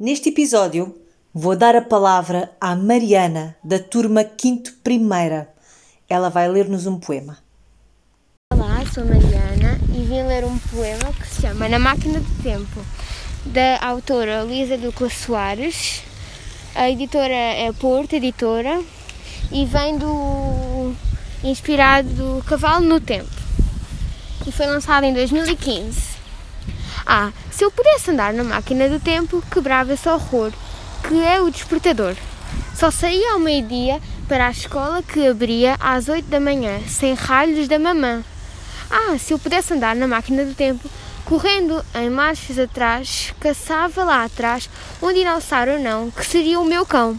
Neste episódio, vou dar a palavra à Mariana, da turma 5 Primeira. Ela vai ler-nos um poema. Olá, sou Mariana e vim ler um poema que se chama Na Máquina do Tempo, da autora Luísa Ducla Soares. A editora é Porto Editora e vem do inspirado do Cavalo no Tempo e foi lançado em 2015. Ah, se eu pudesse andar na máquina do tempo, quebrava esse horror, que é o despertador. Só saía ao meio-dia para a escola que abria às 8 da manhã, sem ralhos da mamã. Ah, se eu pudesse andar na máquina do tempo, correndo em marchas atrás, caçava lá atrás um dinossauro não, que seria o meu cão.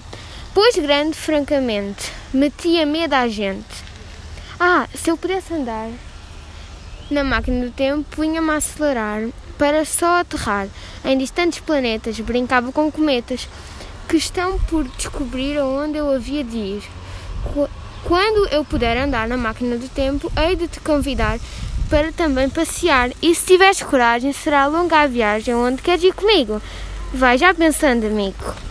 Pois grande, francamente, metia medo à gente. Ah, se eu pudesse andar na máquina do tempo, punha-me a acelerar para só aterrar em distantes planetas, brincava com cometas que estão por descobrir aonde eu havia de ir. Quando eu puder andar na máquina do tempo, hei de te convidar para também passear. E se tiveres coragem, será longa a viagem onde queres ir comigo. Vai já pensando, amigo.